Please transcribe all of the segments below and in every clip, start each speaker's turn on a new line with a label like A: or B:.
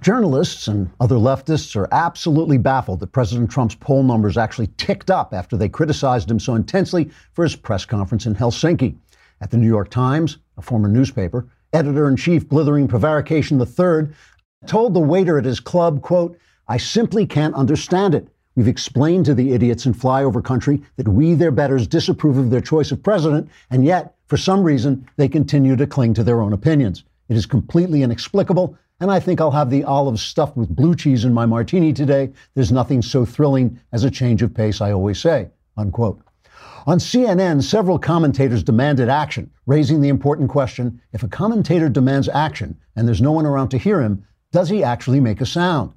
A: Journalists and other leftists are absolutely baffled that President Trump's poll numbers actually ticked up after they criticized him so intensely for his press conference in Helsinki. At the New York Times, a former newspaper, editor in chief Blithering Prevarication III told the waiter at his club, quote, I simply can't understand it. We've explained to the idiots in flyover country that we, their betters, disapprove of their choice of president, and yet, for some reason, they continue to cling to their own opinions. It is completely inexplicable and I think I'll have the olives stuffed with blue cheese in my martini today. There's nothing so thrilling as a change of pace, I always say. Unquote. On CNN, several commentators demanded action, raising the important question if a commentator demands action and there's no one around to hear him, does he actually make a sound?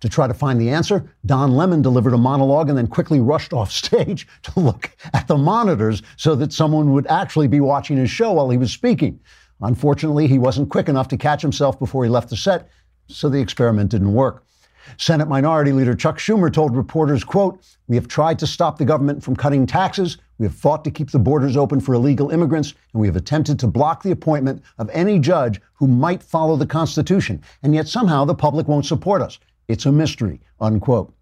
A: To try to find the answer, Don Lemon delivered a monologue and then quickly rushed off stage to look at the monitors so that someone would actually be watching his show while he was speaking. Unfortunately, he wasn't quick enough to catch himself before he left the set, so the experiment didn't work. Senate Minority Leader Chuck Schumer told reporters, quote, "We have tried to stop the government from cutting taxes, we have fought to keep the borders open for illegal immigrants, and we have attempted to block the appointment of any judge who might follow the Constitution, and yet somehow the public won't support us. It's a mystery." Unquote.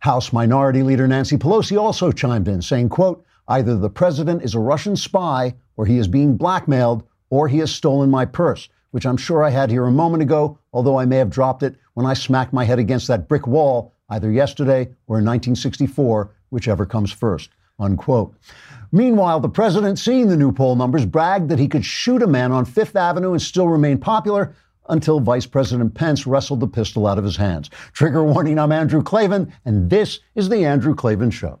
A: House Minority Leader Nancy Pelosi also chimed in, saying, quote, "Either the president is a Russian spy or he is being blackmailed or he has stolen my purse, which I'm sure I had here a moment ago, although I may have dropped it when I smacked my head against that brick wall either yesterday or in 1964, whichever comes first. Unquote. Meanwhile, the president, seeing the new poll numbers, bragged that he could shoot a man on Fifth Avenue and still remain popular until Vice President Pence wrestled the pistol out of his hands. Trigger warning, I'm Andrew Klavan, and this is The Andrew Klavan Show.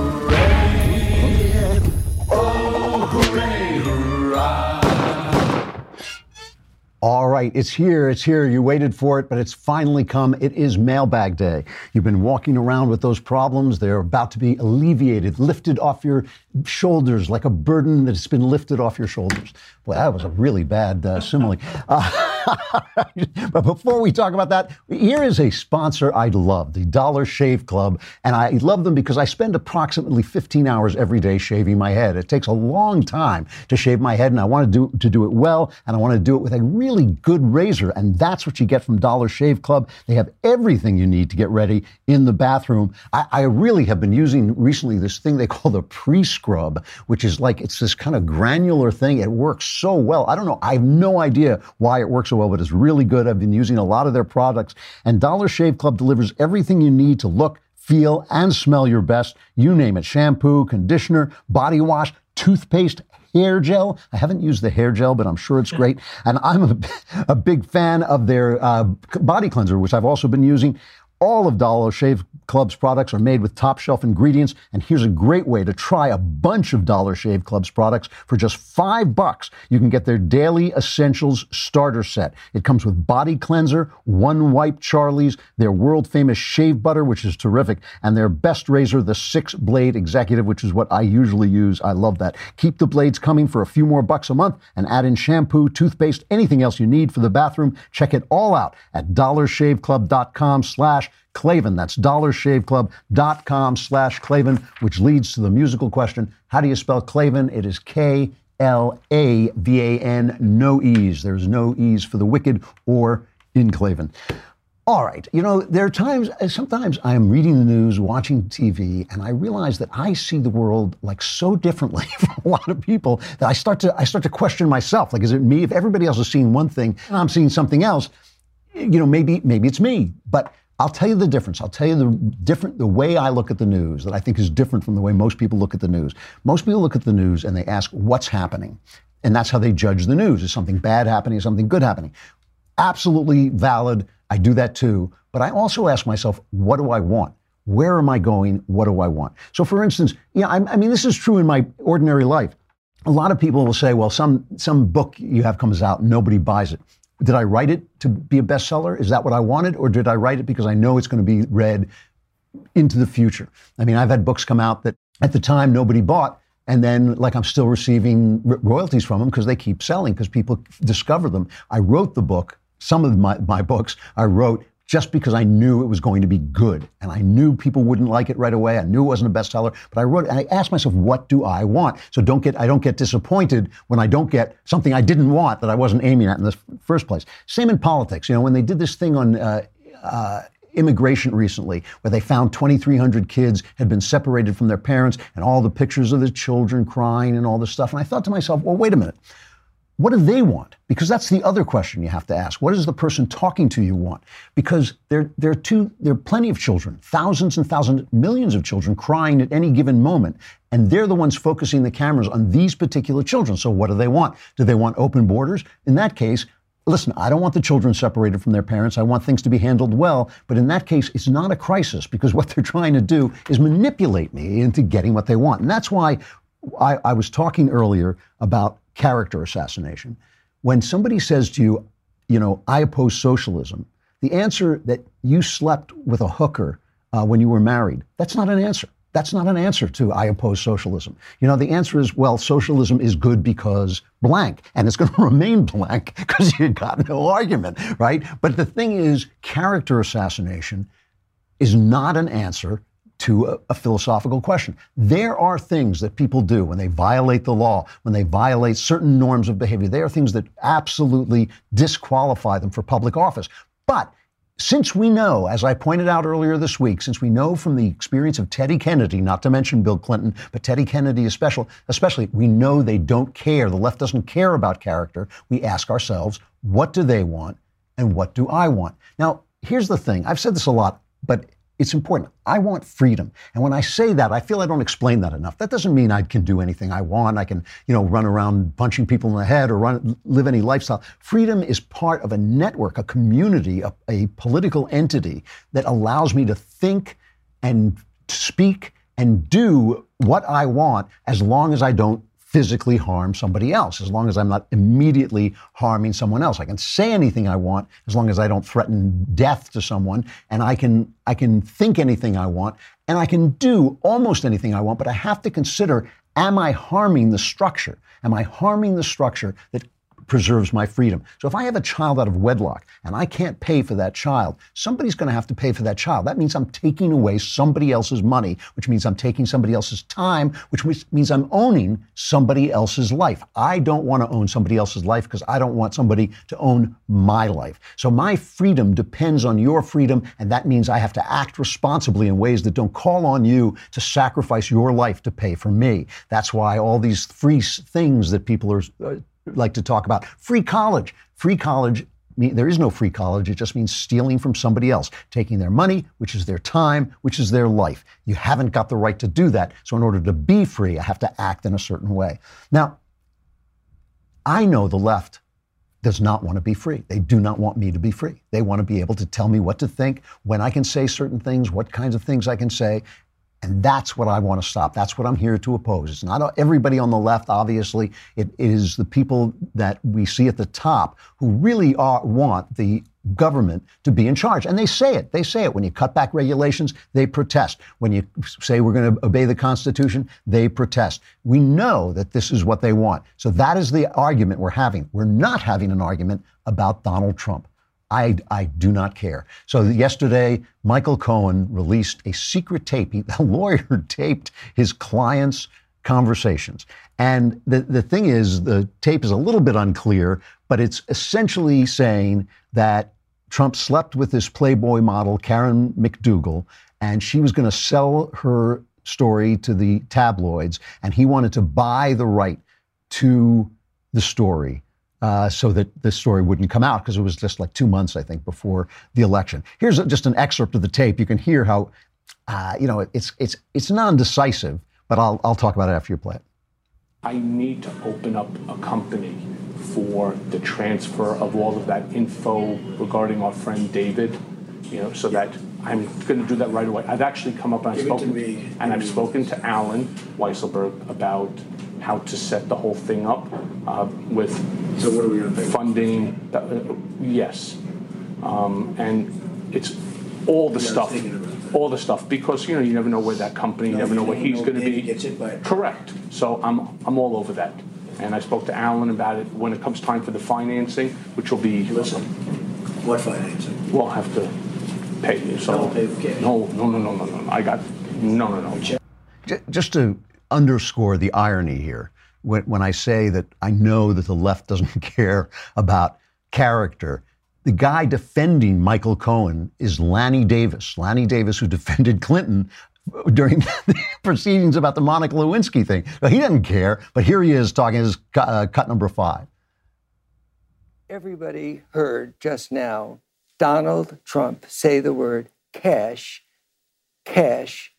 A: All right, it's here, it's here. You waited for it, but it's finally come. It is mailbag day. You've been walking around with those problems. They're about to be alleviated, lifted off your shoulders like a burden that's been lifted off your shoulders. Boy, that was a really bad uh, simile. Uh, but before we talk about that, here is a sponsor I love, the Dollar Shave Club. And I love them because I spend approximately 15 hours every day shaving my head. It takes a long time to shave my head, and I want to do, to do it well, and I want to do it with a really good razor. And that's what you get from Dollar Shave Club. They have everything you need to get ready in the bathroom. I, I really have been using recently this thing they call the pre scrub, which is like it's this kind of granular thing. It works so well. I don't know. I have no idea why it works so well, but it's really good. I've been using a lot of their products. And Dollar Shave Club delivers everything you need to look, feel, and smell your best. You name it shampoo, conditioner, body wash, toothpaste, hair gel. I haven't used the hair gel, but I'm sure it's great. And I'm a, a big fan of their uh, body cleanser, which I've also been using. All of Dollar Shave Club's products are made with top shelf ingredients, and here's a great way to try a bunch of Dollar Shave Club's products for just five bucks. You can get their Daily Essentials Starter Set. It comes with body cleanser, one wipe Charlie's, their world famous shave butter, which is terrific, and their best razor, the six blade executive, which is what I usually use. I love that. Keep the blades coming for a few more bucks a month and add in shampoo, toothpaste, anything else you need for the bathroom. Check it all out at dollarshaveclub.com slash Klavan. That's dollarshaveclub.com slash Klavan, which leads to the musical question how do you spell Klavan? It is K L A V A N, no E's. There's no E's for the wicked or in Klavan. All right, you know, there are times, sometimes I'm reading the news, watching TV, and I realize that I see the world like so differently from a lot of people that I start to, I start to question myself. Like, is it me? If everybody else is seeing one thing and I'm seeing something else, you know, maybe, maybe it's me. But I'll tell you the difference. I'll tell you the different the way I look at the news that I think is different from the way most people look at the news. Most people look at the news and they ask what's happening. And that's how they judge the news. Is something bad happening? Is something good happening? Absolutely valid. I do that too. But I also ask myself, what do I want? Where am I going? What do I want? So, for instance, yeah, I, I mean, this is true in my ordinary life. A lot of people will say, well, some, some book you have comes out, nobody buys it. Did I write it to be a bestseller? Is that what I wanted? Or did I write it because I know it's going to be read into the future? I mean, I've had books come out that at the time nobody bought, And then, like, I'm still receiving royalties from them because they keep selling because people discover them. I wrote the book, some of my, my books I wrote just because I knew it was going to be good. And I knew people wouldn't like it right away. I knew it wasn't a bestseller, but I wrote, and I asked myself, what do I want? So don't get, I don't get disappointed when I don't get something I didn't want that I wasn't aiming at in the first place. Same in politics. You know, when they did this thing on, uh, uh, immigration recently where they found 2,300 kids had been separated from their parents and all the pictures of the children crying and all this stuff. And I thought to myself, well, wait a minute. What do they want? Because that's the other question you have to ask. What does the person talking to you want? Because there, there, are two, there are plenty of children, thousands and thousands, millions of children crying at any given moment. And they're the ones focusing the cameras on these particular children. So what do they want? Do they want open borders? In that case, listen, I don't want the children separated from their parents. I want things to be handled well. But in that case, it's not a crisis because what they're trying to do is manipulate me into getting what they want. And that's why I, I was talking earlier about character assassination. When somebody says to you, you know, I oppose socialism, the answer that you slept with a hooker uh, when you were married, that's not an answer. That's not an answer to I oppose socialism. You know, the answer is, well, socialism is good because blank, and it's going to remain blank because you got no argument, right? But the thing is, character assassination is not an answer to a, a, philosophical question. There are things that people do when they violate the law, when they violate certain norms of behavior. They are things that absolutely disqualify them for public office. But since we know, as I pointed out earlier this week, since we know from the experience of Teddy Kennedy, not to mention Bill Clinton, but Teddy Kennedy especially, especially, we know they don't care. The left doesn't care about character. We ask ourselves, what do they want and what do I want? Now, here's the thing. I've said this a lot, but it's important. I want freedom. And when I say that, I feel I don't explain that enough. That doesn't mean I can do anything I want. I can, you know, run around punching people in the head or run, live any lifestyle. Freedom is part of a network, a community, a, a political entity that allows me to think and speak and do what I want as long as I don't physically harm somebody else, as long as I'm not immediately harming someone else. I can say anything I want as long as I don't threaten death to someone, and I can I can think anything I want, and I can do almost anything I want, but I have to consider am I harming the structure? Am I harming the structure that preserves my freedom. So if I have a child out of wedlock and I can't pay for that child, somebody's going to have to pay for that child. That means I'm taking away somebody else's money, which means I'm taking somebody else's time, which means I'm owning somebody else's life. I don't want to own somebody else's life because I don't want somebody to own my life. So my freedom depends on your freedom, and that means I have to act responsibly in ways that don't call on you to sacrifice your life to pay for me. That's why all these free things that people are uh, like to talk about. Free college. Free college there is no free college. It just means stealing from somebody else, taking their money, which is their time, which is their life. You haven't got the right to do that. So, in order to be free, I have to act in a certain way. Now, I know the left does not want to be free. They do not want me to be free. They want to be able to tell me what to think, when I can say certain things, what kinds of things I can say, and that's what I want to stop. That's what I'm here to oppose. It's not everybody on the left, obviously. It is the people that we see at the top who really are, want the government to be in charge. And they say it. They say it. When you cut back regulations, they protest. When you say we're going to obey the Constitution, they protest. We know that this is what they want. So that is the argument we're having. We're not having an argument about Donald Trump. I, I do not care. So yesterday, Michael Cohen released a secret tape. He, the lawyer taped his client's conversations. And the, the thing is, the tape is a little bit unclear, but it's essentially saying that Trump slept with this Playboy model, Karen McDougal, and she was going to sell her story to the tabloids, and he wanted to buy the right to the story uh, so that this story wouldn't come out because it was just like two months, I think, before the election. Here's just an excerpt of the tape. You can hear how, uh, you know, it's it's it's non-decisive, but I'll I'll talk about it after you play it.
B: I need to open up a company for the transfer of all of that info regarding our friend David, you know, so that I'm going to do that right away. I've actually come up and I've spoken, and I've spoken to Allen Weisselberg about how to set the whole thing up uh, with
C: so what are we to
B: funding. Uh, yes, um, and it's all the stuff. all the stuff because you know you never know where that company, you
C: No,
B: never know
C: you
B: where
C: never
B: he's
C: know
B: going to
C: he
B: be.
C: gets a truck.
B: Correct. So I'm I'm all over that. And I spoke to Alan about it when it comes time for the financing, which will be
C: Listen, what financing?
B: we'll have to pay you. So
C: Don't pay cash.
B: no, no, no, no, no, no. I got no, no, no.
A: J- Just to underscore the irony here, when, when I say that I know that the left doesn't care about character, the guy defending Michael Cohen is Lanny Davis. Lanny Davis, who defended Clinton during the proceedings about the Monica Lewinsky thing. Now, he doesn't care, but here he is talking his uh, cut number five.
D: Everybody heard just now Donald Trump say the word cash, cash,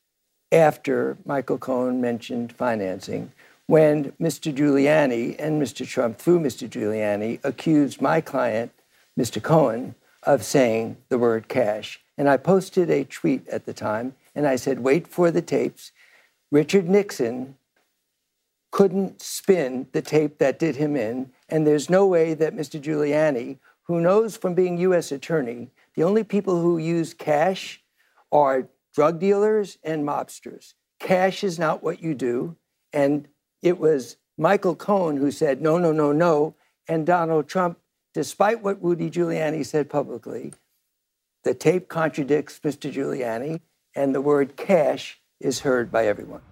D: after Michael Cohen mentioned financing, when Mr. Giuliani and Mr. Trump, through Mr. Giuliani, accused my client, Mr. Cohen, of saying the word cash. And I posted a tweet at the time, and I said, wait for the tapes. Richard Nixon couldn't spin the tape that did him in. And there's no way that Mr. Giuliani, who knows from being U.S. attorney, the only people who use cash are drug dealers and mobsters. Cash is not what you do. And it was Michael Cohen who said, no, no, no, no. And Donald Trump, despite what Rudy Giuliani said publicly, the tape contradicts Mr. Giuliani, and the word cash is heard by everyone.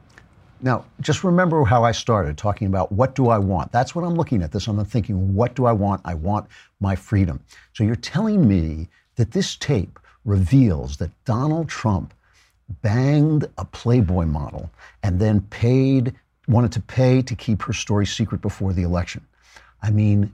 A: Now, just remember how I started talking about what do I want. That's what I'm looking at this. I'm thinking, what do I want? I want my freedom. So you're telling me that this tape reveals that Donald Trump banged a Playboy model and then paid, wanted to pay to keep her story secret before the election. I mean,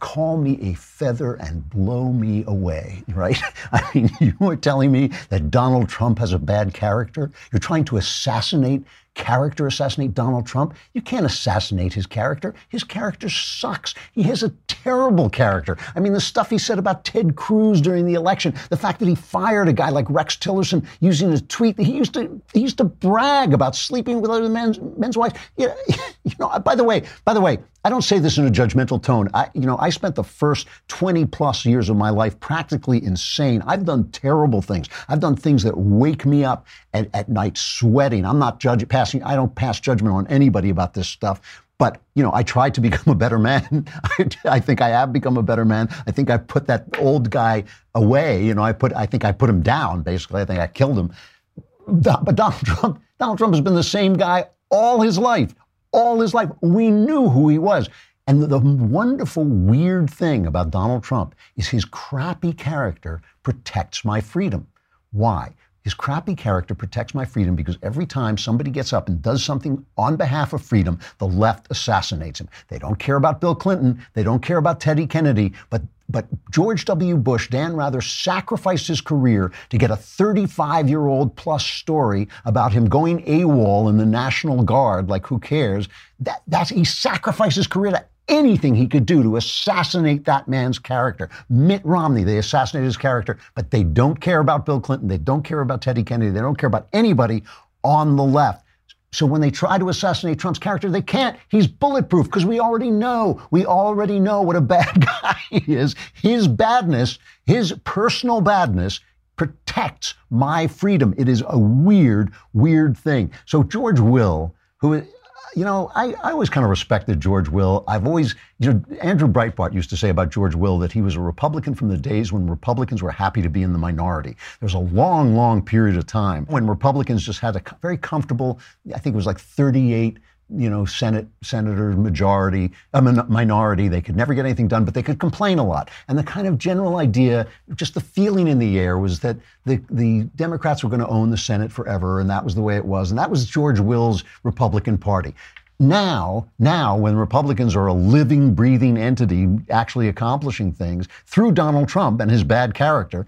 A: call me a feather and blow me away, right? I mean, you are telling me that Donald Trump has a bad character? You're trying to assassinate character, assassinate Donald Trump? You can't assassinate his character. His character sucks. He has a terrible character. I mean, the stuff he said about Ted Cruz during the election, the fact that he fired a guy like Rex Tillerson using a tweet that he used to he used to brag about sleeping with other men's men's wives. You know, you know, by the way, by the way, I don't say this in a judgmental tone. I, you know, I spent the first 20 plus years of my life practically insane. I've done terrible things. I've done things that wake me up at, at night sweating. I'm not judging, passing, I don't pass judgment on anybody about this stuff. But, you know, I tried to become a better man. I, I think I have become a better man. I think I put that old guy away. You know, I put, I think I put him down, basically. I think I killed him. But Donald Trump, Donald Trump has been the same guy all his life all his life. We knew who he was. And the, the wonderful, weird thing about Donald Trump is his crappy character protects my freedom. Why? His crappy character protects my freedom because every time somebody gets up and does something on behalf of freedom, the left assassinates him. They don't care about Bill Clinton. They don't care about Teddy Kennedy. But, but George W. Bush, Dan Rather, sacrificed his career to get a 35 year old plus story about him going AWOL in the National Guard. Like, who cares? That, that's, he sacrificed his career to anything he could do to assassinate that man's character. Mitt Romney, they assassinated his character, but they don't care about Bill Clinton. They don't care about Teddy Kennedy. They don't care about anybody on the left. So when they try to assassinate Trump's character, they can't. He's bulletproof because we already know. We already know what a bad guy he is. His badness, his personal badness, protects my freedom. It is a weird, weird thing. So George Will, who you know, I, I always kind of respected George Will. I've always, you know, Andrew Breitbart used to say about George Will that he was a Republican from the days when Republicans were happy to be in the minority. There was a long, long period of time when Republicans just had a very comfortable, I think it was like 38 you know, Senate senators majority, a minority. They could never get anything done, but they could complain a lot. And the kind of general idea, just the feeling in the air, was that the the Democrats were going to own the Senate forever, and that was the way it was. And that was George Will's Republican Party. Now, now, when Republicans are a living, breathing entity, actually accomplishing things through Donald Trump and his bad character,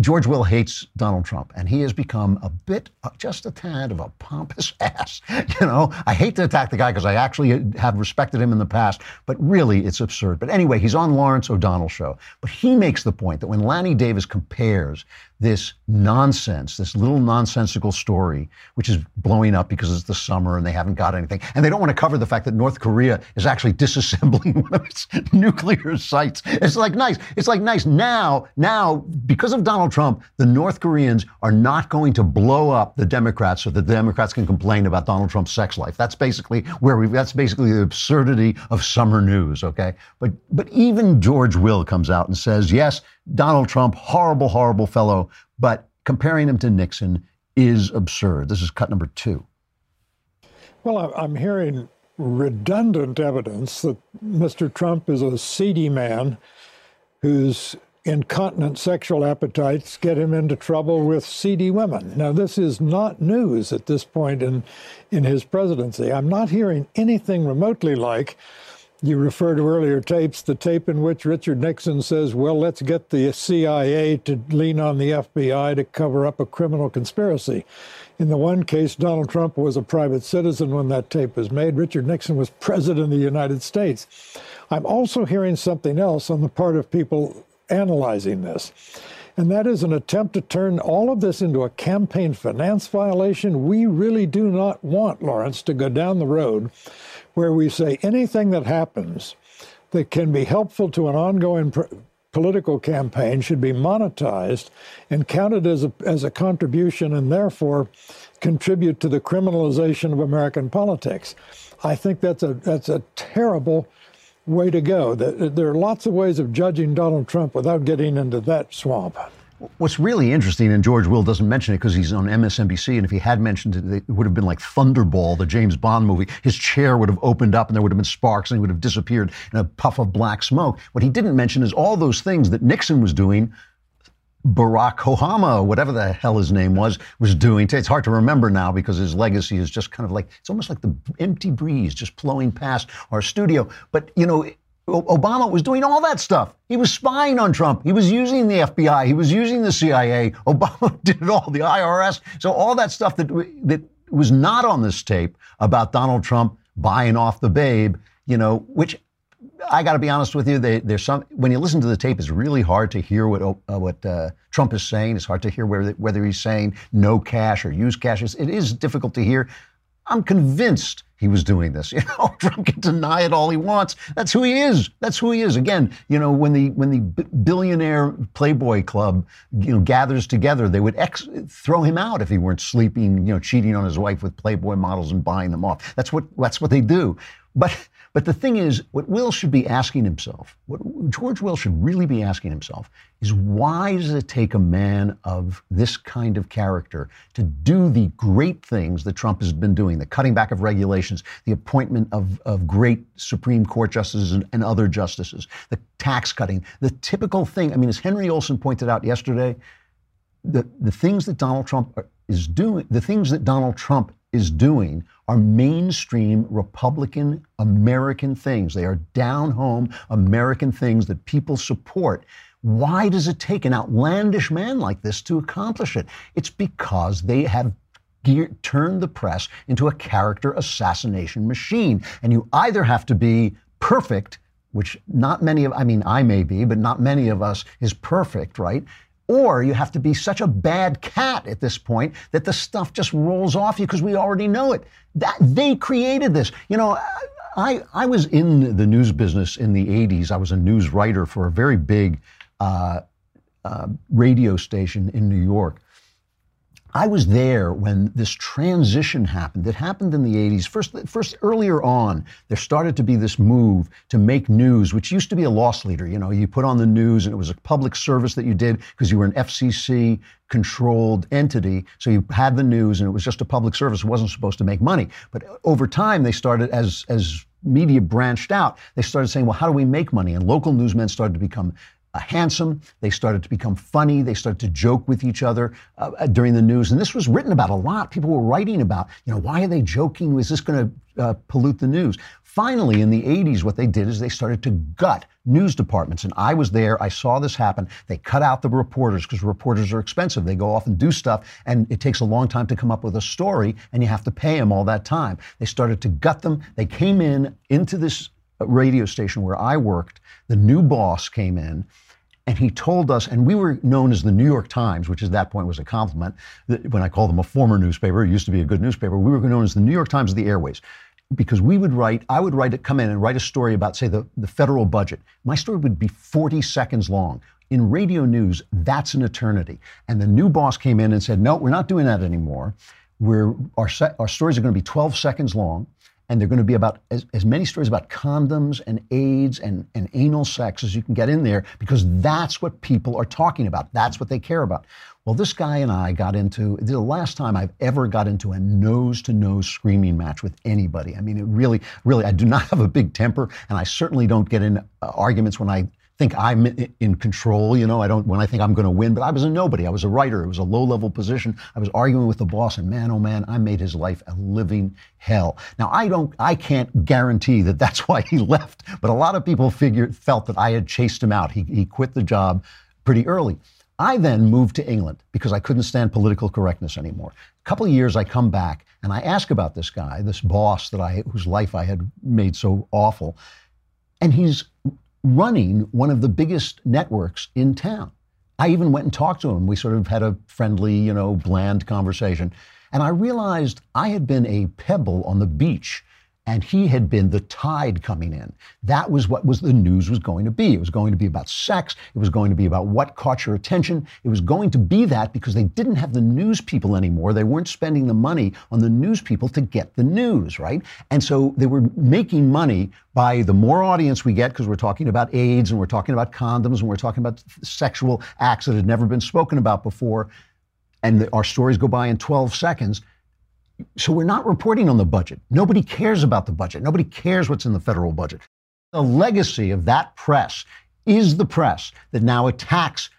A: George Will hates Donald Trump, and he has become a bit, uh, just a tad of a pompous ass. You know, I hate to attack the guy because I actually have respected him in the past, but really it's absurd. But anyway, he's on Lawrence O'Donnell show. But he makes the point that when Lanny Davis compares this nonsense, this little nonsensical story, which is blowing up because it's the summer and they haven't got anything. And they don't want to cover the fact that North Korea is actually disassembling one of its nuclear sites. It's like nice. It's like nice. Now, now, because of Donald Trump, the North Koreans are not going to blow up the Democrats so that the Democrats can complain about Donald Trump's sex life. That's basically where we that's basically the absurdity of summer news, okay? But but even George Will comes out and says, yes, Donald Trump, horrible, horrible fellow, but comparing him to Nixon is absurd. This is cut number two.
E: Well, I'm hearing redundant evidence that Mr. Trump is a seedy man whose incontinent sexual appetites get him into trouble with seedy women. Now, this is not news at this point in, in his presidency. I'm not hearing anything remotely like you refer to earlier tapes, the tape in which Richard Nixon says, well, let's get the CIA to lean on the FBI to cover up a criminal conspiracy. In the one case, Donald Trump was a private citizen when that tape was made. Richard Nixon was president of the United States. I'm also hearing something else on the part of people analyzing this. And that is an attempt to turn all of this into a campaign finance violation. We really do not want Lawrence to go down the road where we say anything that happens that can be helpful to an ongoing political campaign should be monetized and counted as a, as a contribution and therefore contribute to the criminalization of American politics. I think that's a, that's a terrible way to go. There are lots of ways of judging Donald Trump without getting into that swamp.
A: What's really interesting, and George Will doesn't mention it because he's on MSNBC, and if he had mentioned it, it would have been like Thunderball, the James Bond movie. His chair would have opened up and there would have been sparks and he would have disappeared in a puff of black smoke. What he didn't mention is all those things that Nixon was doing Barack Obama, whatever the hell his name was, was doing. It's hard to remember now because his legacy is just kind of like, it's almost like the empty breeze just blowing past our studio. But, you know, Obama was doing all that stuff. He was spying on Trump. He was using the FBI. He was using the CIA. Obama did it all, the IRS. So all that stuff that that was not on this tape about Donald Trump buying off the babe, you know, which I got to be honest with you. They, there's some when you listen to the tape, it's really hard to hear what uh, what uh, Trump is saying. It's hard to hear whether whether he's saying no cash or use cash. It is difficult to hear. I'm convinced he was doing this. You know, Trump can deny it all he wants. That's who he is. That's who he is. Again, you know, when the when the billionaire Playboy Club, you know, gathers together, they would ex- throw him out if he weren't sleeping, you know, cheating on his wife with Playboy models and buying them off. That's what that's what they do. But but the thing is, what Will should be asking himself, what George Will should really be asking himself, is why does it take a man of this kind of character to do the great things that Trump has been doing, the cutting back of regulations, the appointment of, of great Supreme Court justices and, and other justices, the tax cutting, the typical thing. I mean, as Henry Olsen pointed out yesterday, the, the things that Donald Trump is doing, the things that Donald Trump is doing are mainstream Republican American things. They are down home American things that people support. Why does it take an outlandish man like this to accomplish it? It's because they have turned the press into a character assassination machine. And you either have to be perfect, which not many of, I mean, I may be, but not many of us is perfect, right? Or you have to be such a bad cat at this point that the stuff just rolls off you because we already know it. That they created this. You know, I I was in the news business in the '80s. I was a news writer for a very big uh, uh, radio station in New York, I was there when this transition happened. It happened in the 80s. First, first earlier on, there started to be this move to make news, which used to be a loss leader. You know, you put on the news and it was a public service that you did because you were an FCC controlled entity. So you had the news and it was just a public service. It wasn't supposed to make money. But over time, they started as, as media branched out, they started saying, well, how do we make money? And local newsmen started to become uh, handsome. They started to become funny. They started to joke with each other uh, uh during the news. And this was written about a lot. People were writing about, you know, why are they joking? Is this going to uh, pollute the news? Finally, in the 80s, what they did is they started to gut news departments. And I was there. I saw this happen. They cut out the reporters because reporters are expensive. They go off and do stuff, and it takes a long time to come up with a story, and you have to pay them all that time. They started to gut them. They came in into this radio station where I worked. The new boss came in And he told us, and we were known as the New York Times, which at that point was a compliment. When I called them a former newspaper, it used to be a good newspaper. We were known as the New York Times of the airways because we would write, I would write, it come in and write a story about, say, the, the federal budget. My story would be 40 seconds long. In radio news, that's an eternity. And the new boss came in and said, no, we're not doing that anymore. We're, our, our stories are going to be 12 seconds long, and they're going to be about as, as many stories about condoms and AIDS and, and anal sex as you can get in there, because that's what people are talking about. That's what they care about. Well, this guy and I got into the last time I've ever got into a nose to nose screaming match with anybody. I mean, it really, really, I do not have a big temper, and I certainly don't get in uh, arguments when I think I'm in control. You know, I don't when I think I'm going to win. But I was a nobody. I was a writer. It was a low level position. I was arguing with the boss, and man, oh man, I made his life a living hell. Now I don't, I can't guarantee that that's why he left. But a lot of people figured felt that I had chased him out. He he quit the job pretty early. I then moved to England because I couldn't stand political correctness anymore. A couple of years, I come back and I ask about this guy, this boss that I whose life I had made so awful, and he's running one of the biggest networks in town. I even went and talked to him. We sort of had a friendly, you know, bland conversation. And I realized I had been a pebble on the beach and he had been the tide coming in. That was what was the news was going to be. It was going to be about sex. It was going to be about what caught your attention. It was going to be that because they didn't have the news people anymore. They weren't spending the money on the news people to get the news, right? And so they were making money by the more audience we get, because we're talking about AIDS and we're talking about condoms and we're talking about sexual acts that had never been spoken about before, and our stories go by in 12 seconds so we're not reporting on the budget. Nobody cares about the budget. Nobody cares what's in the federal budget. The legacy of that press is the press that now attacks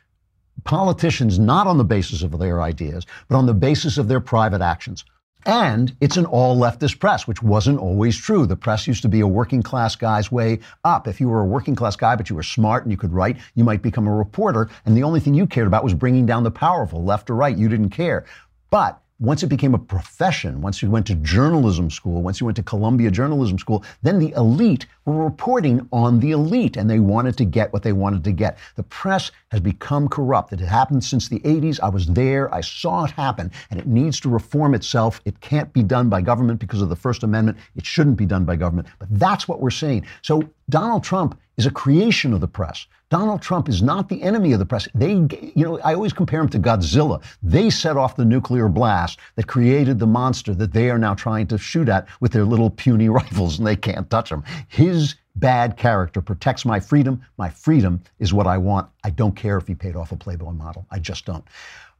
A: politicians not on the basis of their ideas, but on the basis of their private actions. And it's an all leftist press, which wasn't always true. The press used to be a working class guy's way up. If you were a working class guy, but you were smart and you could write, you might become a reporter. And the only thing you cared about was bringing down the powerful, left or right. You didn't care. But once it became a profession, once you went to journalism school, once you went to Columbia Journalism School, then the elite were reporting on the elite and they wanted to get what they wanted to get. The press has become corrupt. It happened since the 80s. I was there. I saw it happen and it needs to reform itself. It can't be done by government because of the First Amendment. It shouldn't be done by government. But that's what we're seeing. So Donald Trump is a creation of the press. Donald Trump is not the enemy of the press. They, you know, I always compare him to Godzilla. They set off the nuclear blast that created the monster that they are now trying to shoot at with their little puny rifles, and they can't touch him. His bad character protects my freedom. My freedom is what I want. I don't care if he paid off a Playboy model. I just don't.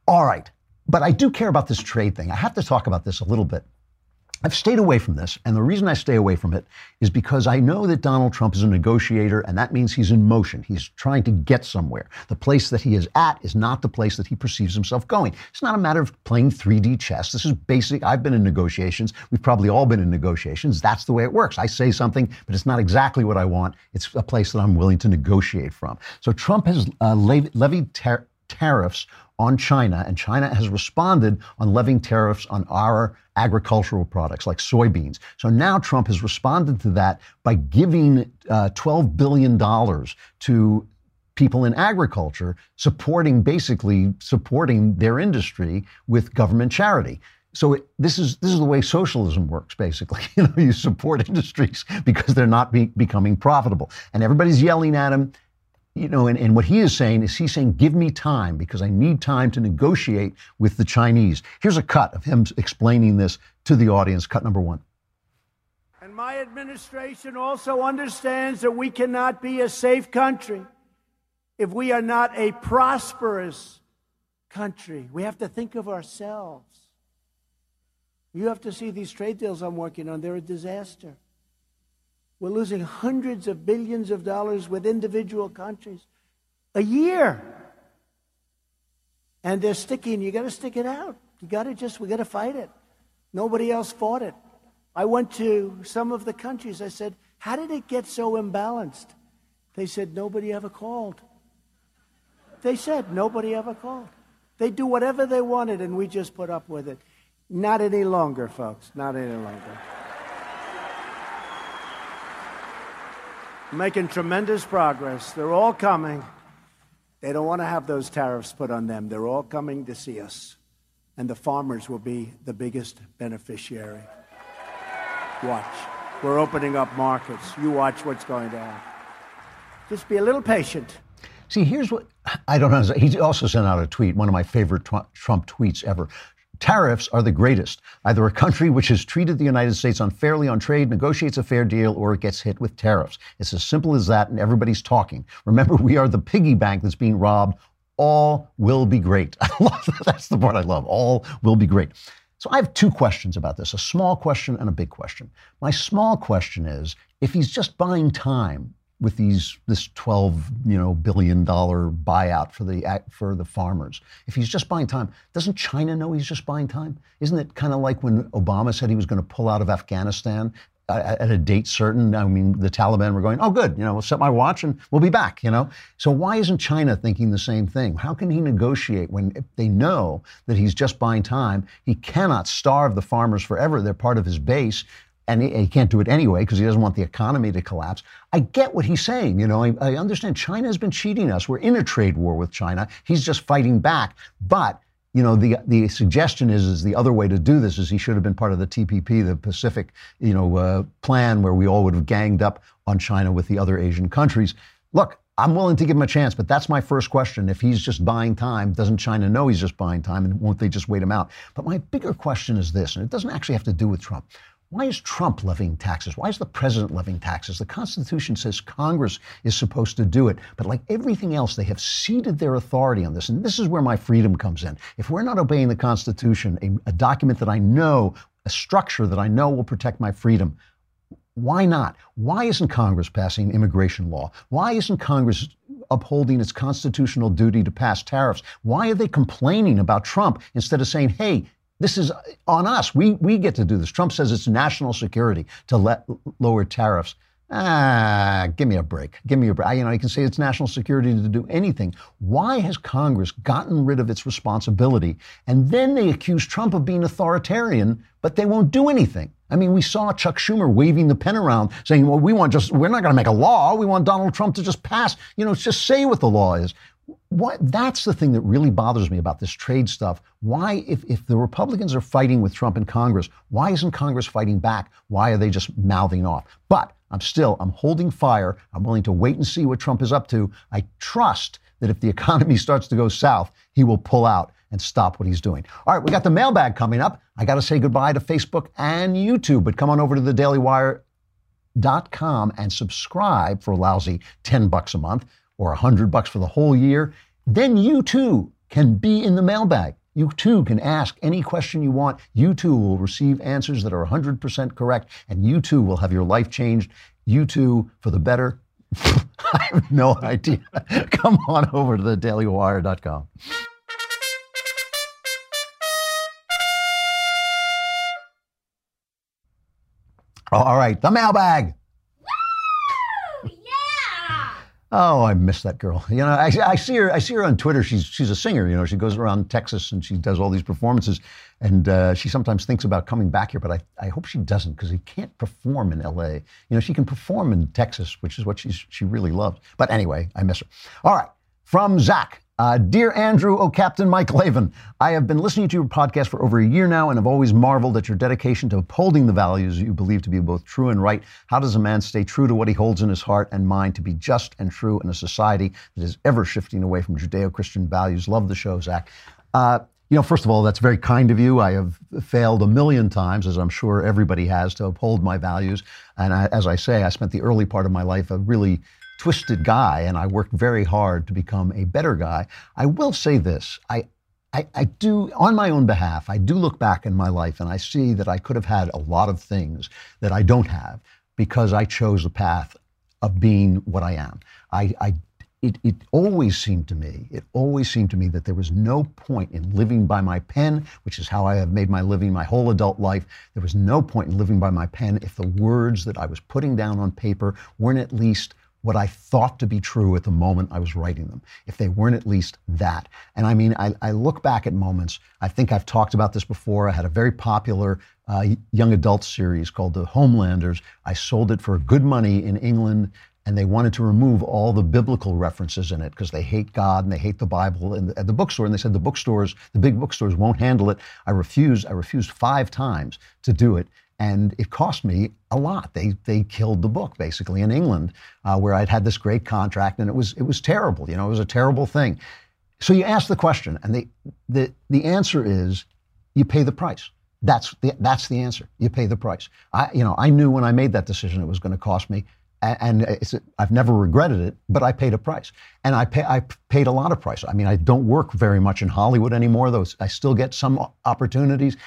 A: All right. But I do care about this trade thing. I have to talk about this a little bit. I've stayed away from this, and the reason I stay away from it is because I know that Donald Trump is a negotiator, and that means he's in motion. He's trying to get somewhere. The place that he is at is not the place that he perceives himself going. It's not a matter of playing 3D chess. This is basic. I've been in negotiations. We've probably all been in negotiations. That's the way it works. I say something, but it's not exactly what I want. It's a place that I'm willing to negotiate from. So Trump has uh, levied tar- tariffs on China, and China has responded on levying tariffs on our agricultural products like soybeans. So now Trump has responded to that by giving uh, $12 billion to people in agriculture, supporting basically supporting their industry with government charity. So it, this is this is the way socialism works. Basically, you know, you support industries because they're not be, becoming profitable, and everybody's yelling at him you know, and, and what he is saying is he's saying, give me time because I need time to negotiate with the Chinese. Here's a cut of him explaining this to the audience. Cut number one.
F: And my administration also understands that we cannot be a safe country if we are not a prosperous country. We have to think of ourselves. You have to see these trade deals I'm working on, they're a disaster. We're losing hundreds of billions of dollars with individual countries a year. And they're sticking. You got to stick it out. You got to just, we got to fight it. Nobody else fought it. I went to some of the countries. I said, How did it get so imbalanced? They said, Nobody ever called. They said, Nobody ever called. They do whatever they wanted, and we just put up with it. Not any longer, folks. Not any longer. Making tremendous progress. They're all coming. They don't want to have those tariffs put on them. They're all coming to see us. And the farmers will be the biggest beneficiary. Watch. We're opening up markets. You watch what's going to happen. Just be a little patient.
A: See, here's what I don't know. He also sent out a tweet, one of my favorite Trump tweets ever. Tariffs are the greatest. Either a country which has treated the United States unfairly on trade negotiates a fair deal or it gets hit with tariffs. It's as simple as that, and everybody's talking. Remember, we are the piggy bank that's being robbed. All will be great. I love that. That's the part I love. All will be great. So I have two questions about this a small question and a big question. My small question is if he's just buying time with these this 12 you know billion dollar buyout for the for the farmers. If he's just buying time doesn't china know he's just buying time? Isn't it kind of like when obama said he was going to pull out of afghanistan at a date certain? I mean the taliban were going oh good you know we'll set my watch and we'll be back you know? So why isn't china thinking the same thing? How can he negotiate when they know that he's just buying time he cannot starve the farmers forever they're part of his base and he, he, can't do it anyway because he doesn't want the economy to collapse. I get what he's saying. You know, I, I understand China has been cheating us. We're in a trade war with China. He's just fighting back. But you know, the the suggestion is is the other way to do this is he should have been part of the TPP, the Pacific, you know, uh, plan where we all would have ganged up on China with the other Asian countries. Look, I'm willing to give him a chance, but that's my first question. If he's just buying time, doesn't China know he's just buying time, and won't they just wait him out? But my bigger question is this, and it doesn't actually have to do with Trump. Why is Trump levying taxes? Why is the president levying taxes? The Constitution says Congress is supposed to do it. But like everything else, they have ceded their authority on this. And this is where my freedom comes in. If we're not obeying the Constitution, a, a document that I know, a structure that I know will protect my freedom, why not? Why isn't Congress passing immigration law? Why isn't Congress upholding its constitutional duty to pass tariffs? Why are they complaining about Trump instead of saying, hey, this is on us. We, we get to do this. Trump says it's national security to let lower tariffs. Ah, give me a break. Give me a break. You know, you can say it's national security to do anything. Why has Congress gotten rid of its responsibility? And then they accuse Trump of being authoritarian, but they won't do anything. I mean, we saw Chuck Schumer waving the pen around saying, well, we want just, we're not going to make a law. We want Donald Trump to just pass, you know, just say what the law is what that's the thing that really bothers me about this trade stuff. Why, if, if the Republicans are fighting with Trump in Congress, why isn't Congress fighting back? Why are they just mouthing off? But I'm still, I'm holding fire. I'm willing to wait and see what Trump is up to. I trust that if the economy starts to go south, he will pull out and stop what he's doing. All right, we got the mailbag coming up. I got to say goodbye to Facebook and YouTube, but come on over to the dailywire.com and subscribe for a lousy 10 bucks a month or 100 bucks for the whole year, then you too can be in the mailbag. You too can ask any question you want. You too will receive answers that are 100% correct, and you too will have your life changed. You too, for the better. I have no idea. Come on over to thedailywire.com. All right, the mailbag. Oh, I miss that girl. You know, I, I, see her. I see her on Twitter. She's she's a singer. You know, she goes around Texas and she does all these performances. And uh, she sometimes thinks about coming back here, but I, I hope she doesn't because she can't perform in L.A. You know, she can perform in Texas, which is what she's she really loves. But anyway, I miss her. All right, from Zach. Uh, Dear Andrew, oh Captain my Klavan, I have been listening to your podcast for over a year now and have always marveled at your dedication to upholding the values you believe to be both true and right. How does a man stay true to what he holds in his heart and mind to be just and true in a society that is ever shifting away from Judeo Christian values? Love the show, Zach. Uh, you know, first of all, that's very kind of you. I have failed a million times, as I'm sure everybody has, to uphold my values. And I, as I say, I spent the early part of my life a really twisted guy, and I worked very hard to become a better guy. I will say this I, I, I, do, on my own behalf, I do look back in my life and I see that I could have had a lot of things that I don't have because I chose the path of being what I am. I, I it, it always seemed to me, it always seemed to me that there was no point in living by my pen, which is how I have made my living my whole adult life. There was no point in living by my pen if the words that I was putting down on paper weren't at least what I thought to be true at the moment I was writing them, if they weren't at least that. And I mean, I, I look back at moments, I think I've talked about this before. I had a very popular uh, young adult series called The Homelanders. I sold it for good money in England. and they wanted to remove all the biblical references in it because they hate God and they hate the Bible and at the bookstore. And they said the bookstores, the big bookstores, won't handle it. I refused. I refused five times to do it, and it cost me a lot. They they killed the book basically in England, uh, where I'd had this great contract, and it was it was terrible. You know, it was a terrible thing. So you ask the question, and the the the answer is you pay the price. That's the, that's the answer. You pay the price. I, you know, I knew when I made that decision it was going to cost me, and I've never regretted it. But I paid a price, and I pay, I paid a lot of price. I mean, I don't work very much in Hollywood anymore. Though I still get some opportunities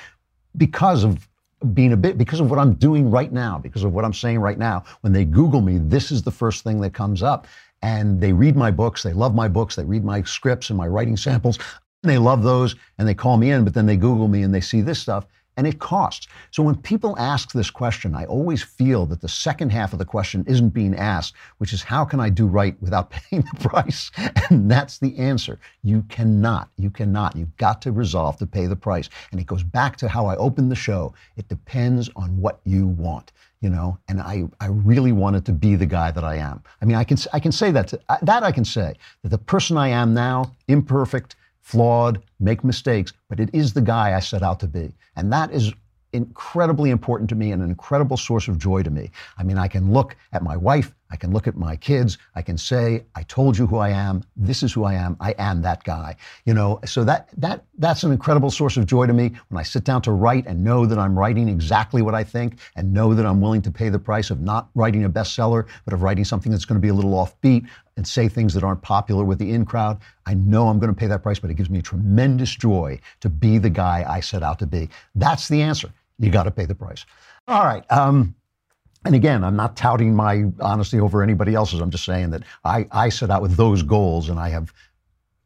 A: because of being a bit because of what I'm doing right now, because of what I'm saying right now. When they Google me, this is the first thing that comes up. And they read my books, they love my books, they read my scripts and my writing samples. And they love those and they call me in, but then they Google me and they see this stuff and it costs. So when people ask this question, I always feel that the second half of the question isn't being asked, which is how can I do right without paying the price? And that's the answer. You cannot. You cannot. You've got to resolve to pay the price. And it goes back to how I opened the show. It depends on what you want. You know, and I, I really wanted to be the guy that I am. I mean, I can, I can say that, to, that I can say, that the person I am now, imperfect, flawed, make mistakes, but it is the guy I set out to be. And that is incredibly important to me and an incredible source of joy to me. I mean, I can look at my wife, I can look at my kids, I can say, I told you who I am, this is who I am, I am that guy. You know, so that that that's an incredible source of joy to me when I sit down to write and know that I'm writing exactly what I think and know that I'm willing to pay the price of not writing a bestseller, but of writing something that's going to be a little offbeat and say things that aren't popular with the in crowd. I know I'm going to pay that price, but it gives me tremendous joy to be the guy I set out to be. That's the answer you got to pay the price. All right. Um, and again, I'm not touting my honesty over anybody else's. I'm just saying that I, I set out with those goals and I have,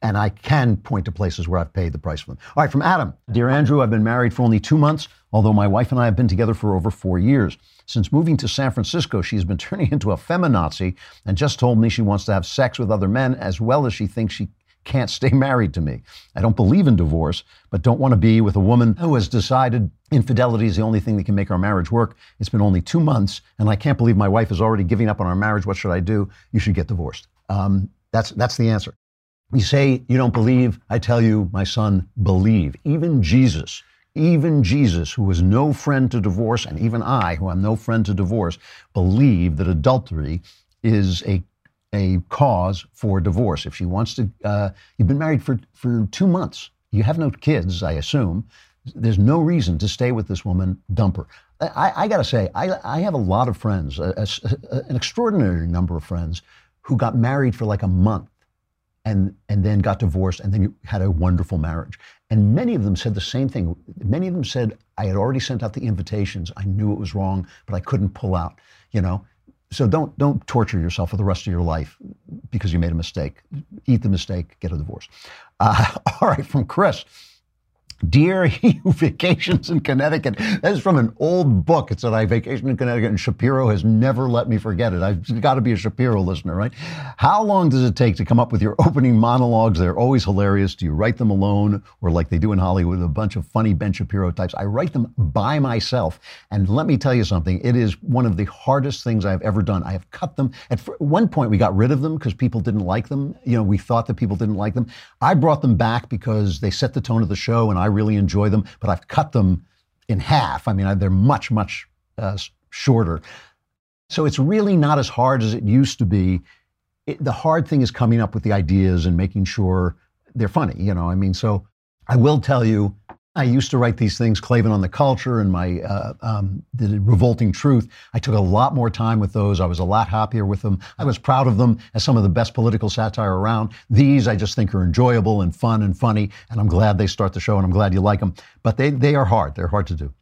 A: and I can point to places where I've paid the price for them. All right, from Adam. Dear Andrew, I've been married for only two months, although my wife and I have been together for over four years. Since moving to San Francisco, she's been turning into a feminazi and just told me she wants to have sex with other men as well as she thinks she can't stay married to me. I don't believe in divorce, but don't want to be with a woman who has decided infidelity is the only thing that can make our marriage work. It's been only two months, and I can't believe my wife is already giving up on our marriage. What should I do? You should get divorced. Um, that's, that's the answer. You say you don't believe. I tell you, my son, believe. Even Jesus, even Jesus, who was no friend to divorce, and even I, who am no friend to divorce, believe that adultery is a a cause for divorce. If she wants to, uh, you've been married for, for two months. You have no kids, I assume. There's no reason to stay with this woman. Dump her. I, I got to say, I, I have a lot of friends, a, a, an extraordinary number of friends, who got married for like a month and, and then got divorced and then you had a wonderful marriage. And many of them said the same thing. Many of them said, I had already sent out the invitations. I knew it was wrong, but I couldn't pull out, you know? So don't don't torture yourself for the rest of your life because you made a mistake. Eat the mistake, get a divorce. Uh, all right, from Chris. Dear You Vacations in Connecticut. That is from an old book. It said, I vacation in Connecticut, and Shapiro has never let me forget it. I've got to be a Shapiro listener, right? How long does it take to come up with your opening monologues? They're always hilarious. Do you write them alone, or like they do in Hollywood, a bunch of funny Ben Shapiro types? I write them by myself. And let me tell you something, it is one of the hardest things I've ever done. I have cut them. At one point, we got rid of them because people didn't like them. You know, we thought that people didn't like them. I brought them back because they set the tone of the show, and I I really enjoy them, but I've cut them in half. I mean, they're much, much uh, shorter. So it's really not as hard as it used to be. It, the hard thing is coming up with the ideas and making sure they're funny, you know. I mean, so I will tell you, I used to write these things, Klavan on the Culture and my uh, um, the Revolting Truth. I took a lot more time with those. I was a lot happier with them. I was proud of them as some of the best political satire around. These I just think are enjoyable and fun and funny, and I'm glad they start the show, and I'm glad you like them. But they they are hard. They're hard to do.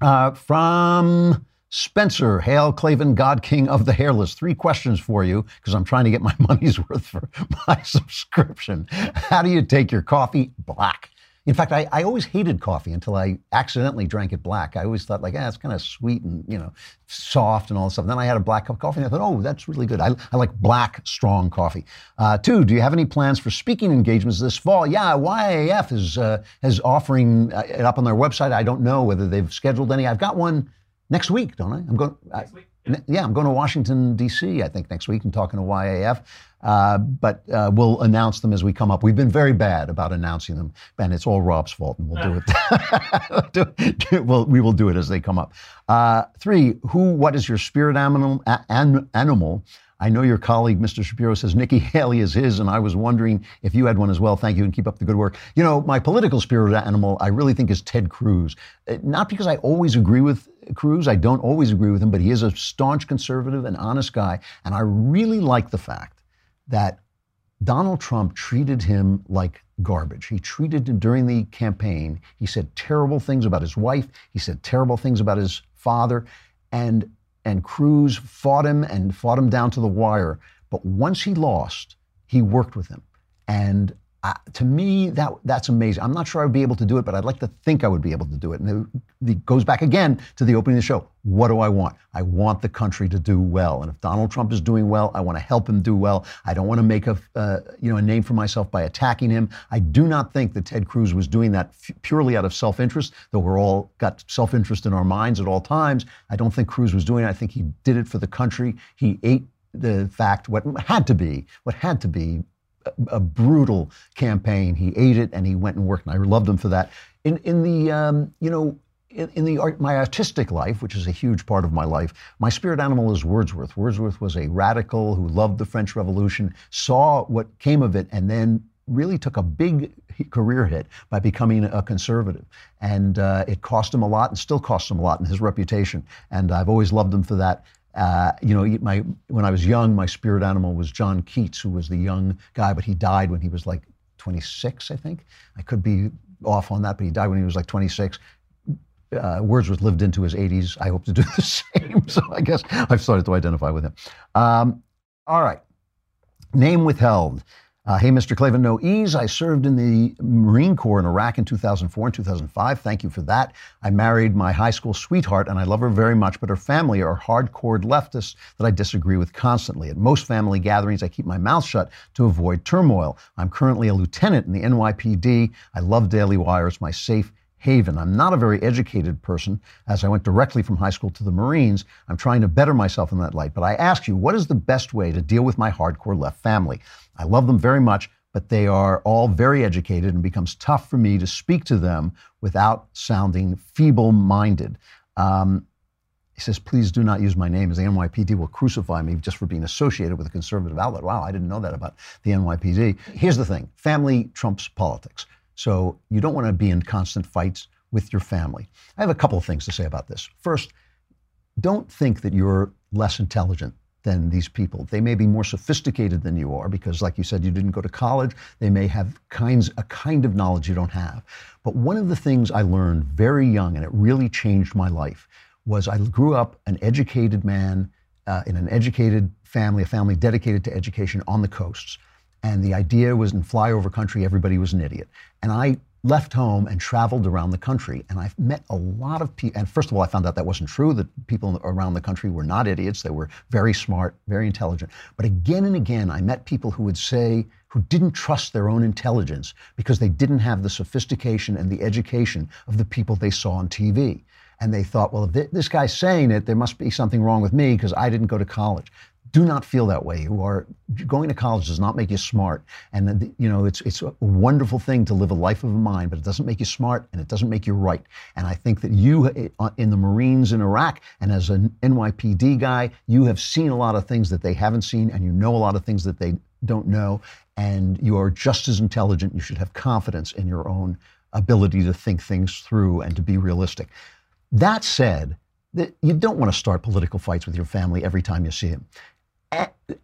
A: Uh, from Spencer, hail Klavan, God King of the Hairless. Three questions for you because I'm trying to get my money's worth for my subscription. How do you take your coffee black? In fact, I, I always hated coffee until I accidentally drank it black. I always thought like, ah, it's kind of sweet and you know, soft and all this stuff. And then I had a black cup of coffee and I thought, oh, that's really good. I, I like black, strong coffee. Uh, two, do you have any plans for speaking engagements this fall? Yeah, YAF is uh, is offering uh, it up on their website. I don't know whether they've scheduled any. I've got one next week, don't I? I'm going. Next week. Yeah, I'm going to Washington, D.C., I think, next week and talking to YAF. Uh, but uh, we'll announce them as we come up. We've been very bad about announcing them, and it's all Rob's fault, and we'll do it. do, do- we'll, we will do it as they come up. Uh, three, who, what is your spirit animal? a- an, animal? I know your colleague, Mr. Shapiro, says Nikki Haley is his, and I was wondering if you had one as well. Thank you, and keep up the good work. You know, my political spirit animal, I really think, is Ted Cruz. Uh, Not because I always agree with Cruz, I don't always agree with him, but he is a staunch conservative and honest guy, and I really like the fact that Donald Trump treated him like garbage. He treated him during the campaign. He said terrible things about his wife. He said terrible things about his father, and and Cruz fought him and fought him down to the wire. But once he lost, he worked with him, and to me that that's amazing. I'm not sure I'd be able to do it, but I'd like to think I would be able to do it. And it, it goes back again to the opening of the show. What do I want? I want the country to do well, and if Donald Trump is doing well, I want to help him do well. I don't want to make a uh, you know a name for myself by attacking him. I do not think that Ted Cruz was doing that f- purely out of self-interest, though we're all got self-interest in our minds at all times. I don't think Cruz was doing it. I think he did it for the country. He ate the fact what had to be what had to be a, brutal campaign. He ate it and he went and worked, and I loved him for that. In in the um, you know. In, in the art, my artistic life, which is a huge part of my life, my spirit animal is Wordsworth. Wordsworth was a radical who loved the French Revolution, saw what came of it, and then really took a big career hit by becoming a conservative. And uh, it cost him a lot and still costs him a lot in his reputation. And I've always loved him for that. Uh, you know, my, when I was young, my spirit animal was John Keats, who was the young guy, but he died when he was like 26, I think. I could be off on that, but he died when he was like 26. Uh, Wordsworth lived into his 80s. I hope to do the same. So I guess I've started to identify with him. Um, all right. Name withheld. Uh, hey, Mr. Klavan, no ease. I served in the Marine Corps in Iraq in 2004 and 2005. Thank you for that. I married my high school sweetheart, and I love her very much, but her family are hardcore leftists that I disagree with constantly. At most family gatherings, I keep my mouth shut to avoid turmoil. I'm currently a lieutenant in the NYPD. I love Daily Wire. It's my safe haven. I'm not a very educated person, as I went directly from high school to the Marines. I'm trying to better myself in that light. But I ask you, what is the best way to deal with my hardcore left family? I love them very much, but they are all very educated and it becomes tough for me to speak to them without sounding feeble minded. Um, he says, please do not use my name as the NYPD will crucify me just for being associated with a conservative outlet. Wow, I didn't know that about the NYPD. Here's the thing family trumps politics. So you don't want to be in constant fights with your family. I have a couple of things to say about this. First, don't think that you're less intelligent than these people. They may be more sophisticated than you are because, like you said, you didn't go to college. They may have kinds a kind of knowledge you don't have. But one of the things I learned very young, and it really changed my life, was I grew up an educated man uh, in an educated family, a family dedicated to education on the coasts. And the idea was in flyover country, everybody was an idiot. And I left home and traveled around the country. And I've met a lot of people. And first of all, I found out that wasn't true, that people around the country were not idiots. They were very smart, very intelligent. But again and again, I met people who would say, who didn't trust their own intelligence because they didn't have the sophistication and the education of the people they saw on TV. And they thought, well, if this guy's saying it, there must be something wrong with me because I didn't go to college do not feel that way. You are going to college does not make you smart, and you know it's it's a wonderful thing to live a life of a mind, but it doesn't make you smart and it doesn't make you right. And I think that you uh, in the Marines in Iraq and as an NYPD guy, you have seen a lot of things that they haven't seen, and you know a lot of things that they don't know, and you are just as intelligent. You should have confidence in your own ability to think things through and to be realistic. That said, you don't want to start political fights with your family every time you see them.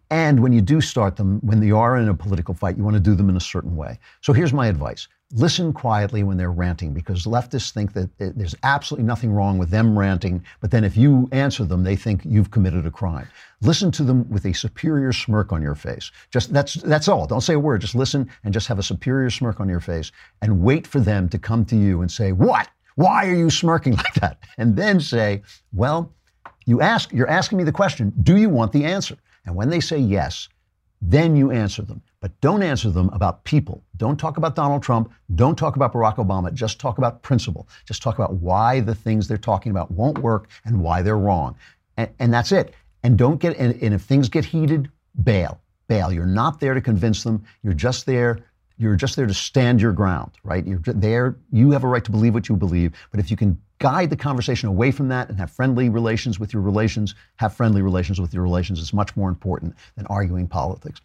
A: And when you do start them, when they are in a political fight, you want to do them in a certain way. So here's my advice listen quietly when they're ranting because leftists think that eh, there's absolutely nothing wrong with them ranting, but then if you answer them, they think you've committed a crime. Listen to them with a superior smirk on your face. Just that's that's all. Don't say a word. Just listen and just have a superior smirk on your face and wait for them to come to you and say, "What? Why are you smirking like that?" And then say, "Well, you ask you're asking me the question, do you want the answer?" And when they say yes, then you answer them. But don't answer them about people. Don't talk about Donald Trump. Don't talk about Barack Obama. Just talk about principle. Just talk about why the things they're talking about won't work and why they're wrong. and, and that's it. And don't get, and, and if things get heated, bail, bail. You're not there to convince them. You're just there you're just there to stand your ground, right? You're there. You have a right to believe what you believe. But if you can guide the conversation away from that and have friendly relations with your relations, have friendly relations with your relations. It's much more important than arguing politics.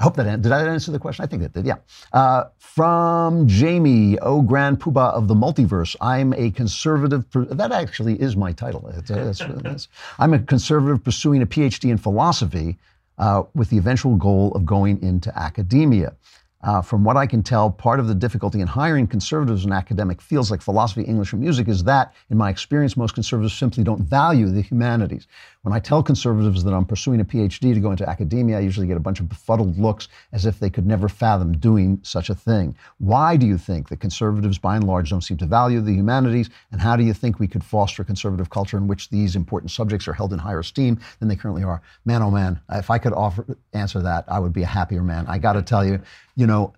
A: I hope that did I answer the question? I think that did. Yeah. Uh, from Jamie, oh grand poobah of the multiverse. I'm a conservative. That actually is my title. It's, it's, it's, I'm a conservative pursuing a PhD in philosophy uh, with the eventual goal of going into academia. Uh, from what I can tell, part of the difficulty in hiring conservatives in academic fields like philosophy, English, and music is that, in my experience, most conservatives simply don't value the humanities. When I tell conservatives that I'm pursuing a PhD to go into academia, I usually get a bunch of befuddled looks as if they could never fathom doing such a thing. Why do you think that conservatives, by and large, don't seem to value the humanities? And how do you think we could foster a conservative culture in which these important subjects are held in higher esteem than they currently are? Man, oh man, if I could offer answer that, I would be a happier man. I got to tell you, you know,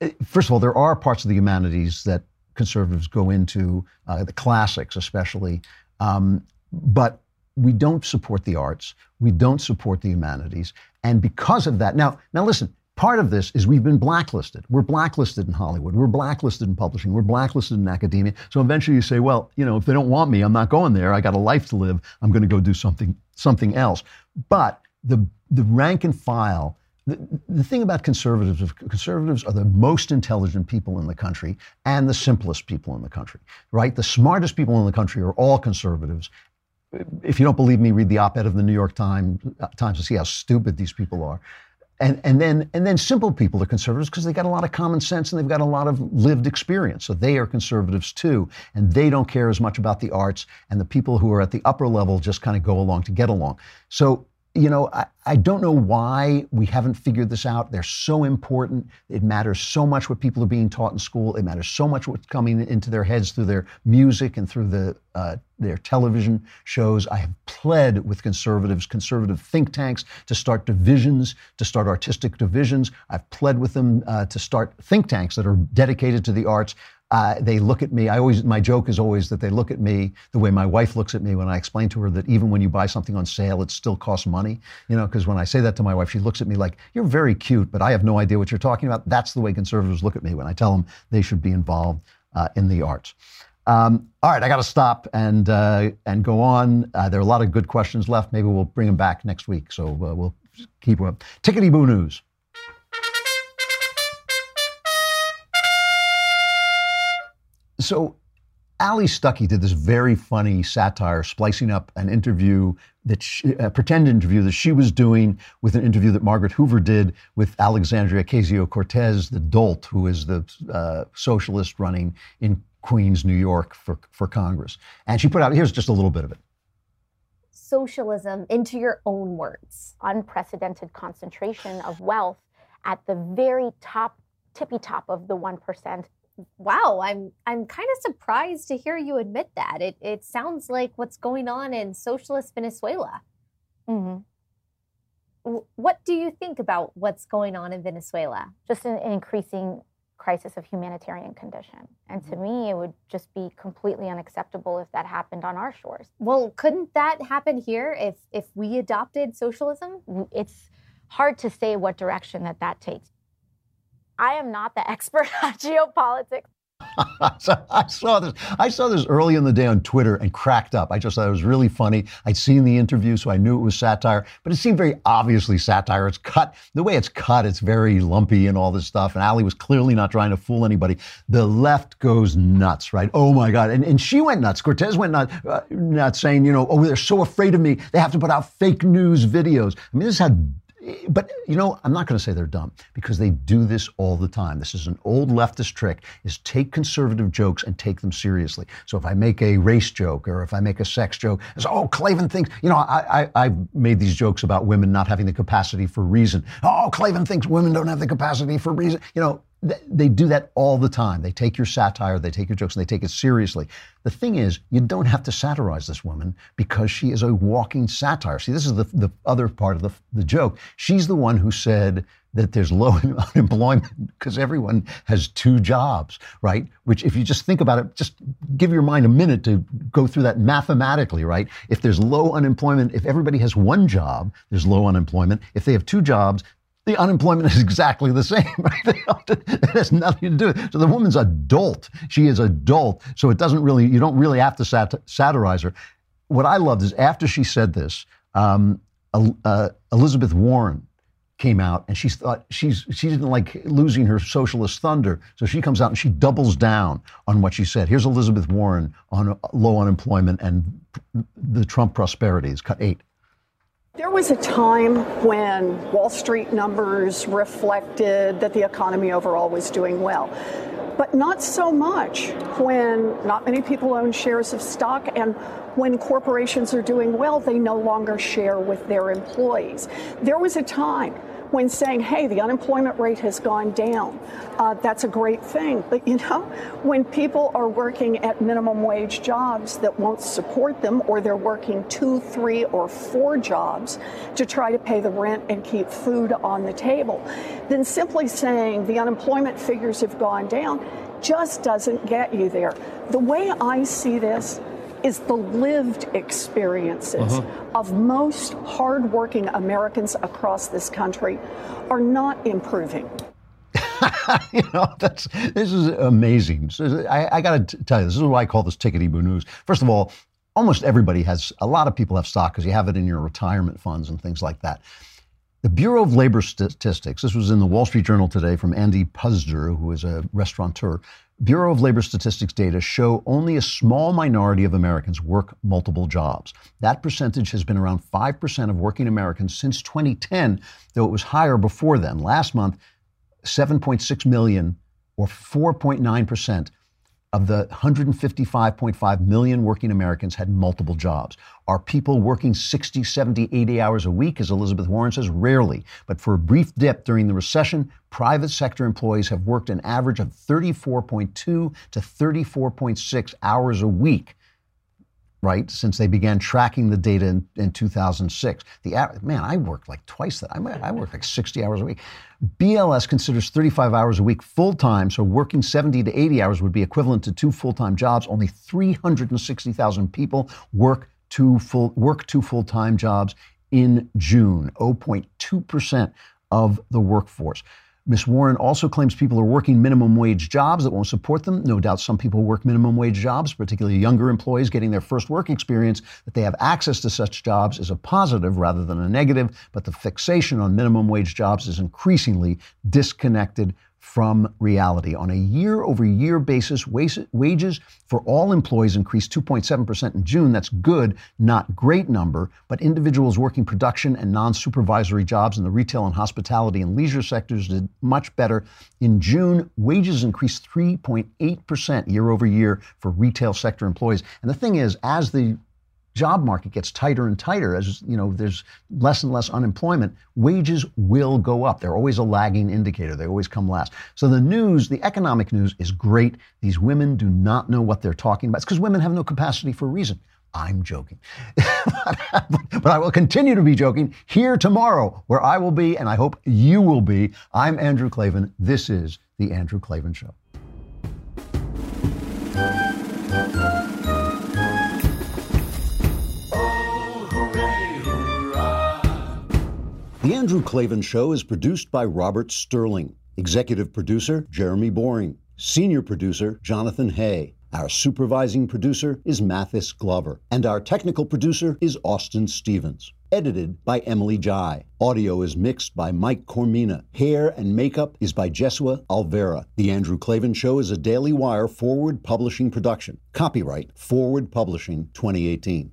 A: eh, first of all, there are parts of the humanities that conservatives go into, uh, the classics especially. Um, but we don't support the arts, we don't support the humanities, and because of that, now, now listen. Part of this is we've been blacklisted. We're blacklisted in Hollywood. We're blacklisted in publishing. We're blacklisted in academia. So eventually you say, well, you know, if they don't want me, I'm not going there. I got a life to live. I'm going to go do something something else. But the the rank and file the, the, thing about conservatives conservatives are the most intelligent people in the country and the simplest people in the country, right? The smartest people in the country are all conservatives, if you don't believe me, read the op-ed of the New York Times, uh, Times to see how stupid these people are. And, and then and then simple people are conservatives because they got a lot of common sense and they've got a lot of lived experience. So they are conservatives too, and they don't care as much about the arts. And the people who are at the upper level just kind of go along to get along. So you know, I, I don't know why we haven't figured this out. They're so important. It matters so much what people are being taught in school. It matters so much what's coming into their heads through their music and through the uh, their television shows. I have pled with conservatives, conservative think tanks, to start divisions, to start artistic divisions. I've pled with them uh, to start think tanks that are dedicated to the arts. Uh, they look at me. I always, my joke is always that they look at me the way my wife looks at me when I explain to her that even when you buy something on sale, it still costs money. You know, because when I say that to my wife, she looks at me like, "You're very cute, but I have no idea what you're talking about." That's the way conservatives look at me when I tell them they should be involved uh, in the arts. Um, all right, I got to stop and uh, and go on. Uh, there are a lot of good questions left. Maybe we'll bring them back next week. So uh, we'll keep up. Tickety boo news. So Allie Stuckey did this very funny satire, splicing up an interview that she, a pretend interview that she was doing with an interview that Margaret Hoover did with Alexandria Ocasio Cortez, the dolt who is the uh, socialist running in Queens, New York for, for Congress. And she put out here's just a little bit of it.
G: Socialism, into your own words, unprecedented concentration of wealth at the very top, tippy top of the 1%
H: wow, I'm I'm kind of surprised to hear you admit that. It it sounds like what's going on in socialist Venezuela. Mm-hmm. What do you think about what's going on in Venezuela?
G: Just an, an increasing crisis of humanitarian condition. And to mm-hmm. me, it would just be completely unacceptable if that happened on our shores.
H: Well, couldn't that happen here if if we adopted socialism?
G: It's hard to say what direction that that takes. I am not the expert on geopolitics.
A: I saw this. I saw this early in the day on Twitter and cracked up. I just thought it was really funny. I'd seen the interview, so I knew it was satire, but it seemed very obviously satire. It's cut the way it's cut. It's very lumpy and all this stuff. And Allie was clearly not trying to fool anybody. The left goes nuts, right? Oh my God! And and she went nuts. Cortez went nuts, uh, nuts, saying, you know, oh, they're so afraid of me. They have to put out fake news videos. I mean, this is how but you know, I'm not going to say they're dumb because they do this all the time. This is an old leftist trick: is take conservative jokes and take them seriously. So if I make a race joke or if I make a sex joke, it's oh Klavan thinks you know I, I have made these jokes about women not having the capacity for reason. Oh Klavan thinks women don't have the capacity for reason. You know they do that all the time. They take your satire, they take your jokes, and they take it seriously. The thing is, you don't have to satirize this woman because she is a walking satire. See, this is the, the other part of the, the joke. She's the one who said that there's low unemployment because everyone has two jobs, right? Which, if you just think about it, just give your mind a minute to go through that mathematically, right? If there's low unemployment, if everybody has one job, there's low unemployment. If they have two jobs, the unemployment is exactly the same. It has nothing to do. With it. So the woman's adult. She is adult. So it doesn't really. You don't really have to sat- satirize her. What I loved is after she said this, um, uh, Elizabeth Warren came out and she thought she's she didn't like losing her socialist thunder so she comes out and she doubles down on what she said here's elizabeth warren on low unemployment and the trump prosperity. prosperities cut eight
I: there was a time when Wall Street numbers reflected that the economy overall was doing well, but not so much when not many people own shares of stock and when corporations are doing well, they no longer share with their employees. There was a time when saying, hey, the unemployment rate has gone down. Uh, that's a great thing. But you know, when people are working at minimum wage jobs that won't support them, or they're working two, three, or four jobs to try to pay the rent and keep food on the table, then simply saying the unemployment figures have gone down just doesn't get you there. The way I see this, is the lived experiences uh-huh. of most hardworking Americans across this country are not improving.
A: you know, that's this is amazing. I, I got to tell you, this is why I call this tickety boo news. First of all, almost everybody has. A lot of people have stock because you have it in your retirement funds and things like that. The Bureau of Labor Statistics, this was in the Wall Street Journal today from Andy Puzder, who is a restaurateur, Bureau of Labor Statistics data show only a small minority of Americans work multiple jobs. That percentage has been around 5% of working Americans since 2010, though it was higher before then. Last month, 7.6 million or 4.9% of the 155.5 million working Americans had multiple jobs. Are people working 60, 70, 80 hours a week, as Elizabeth Warren says? Rarely. But for a brief dip during the recession, private sector employees have worked an average of 34.2 to 34.6 hours a week right? Since they began tracking the data in, in 2006. The man, I work like twice that. I, I work like 60 hours a week. BLS considers 35 hours a week full time, so working 70 to 80 hours would be equivalent to two full time jobs. Only 360,000 people work two full work two full time jobs in June. 0.2 percent of the workforce. Ms. Warren also claims people are working minimum wage jobs that won't support them. No doubt some people work minimum wage jobs, particularly younger employees getting their first work experience. That they have access to such jobs is a positive rather than a negative, but the fixation on minimum wage jobs is increasingly disconnected from reality. On a year over year basis, wages for all employees increased 2.7% in June. That's good, not great number, but individuals working production and non supervisory jobs in the retail and hospitality and leisure sectors did much better. In June, wages increased 3.8% year over year for retail sector employees. And the thing is, as the job market gets tighter and tighter as you know there's less and less unemployment wages will go up they're always a lagging indicator they always come last so the news the economic news is great these women do not know what they're talking about it's because women have no capacity for reason I'm joking. but I will continue to be joking here tomorrow, where I will be, and I hope you will be. I'm Andrew Klavan. This is The Andrew Klavan Show. The Andrew Klavan Show is produced by Robert Sterling. Executive producer, Jeremy Boring. Senior producer, Jonathan Hay. Our supervising producer is Mathis Glover. And our technical producer is Austin Stevens. Edited by Emily Jai. Audio is mixed by Mike Coromina. Hair and makeup is by Jesua Alvera. The Andrew Klavan Show is a Daily Wire forward publishing production. Copyright Forward Publishing 2018.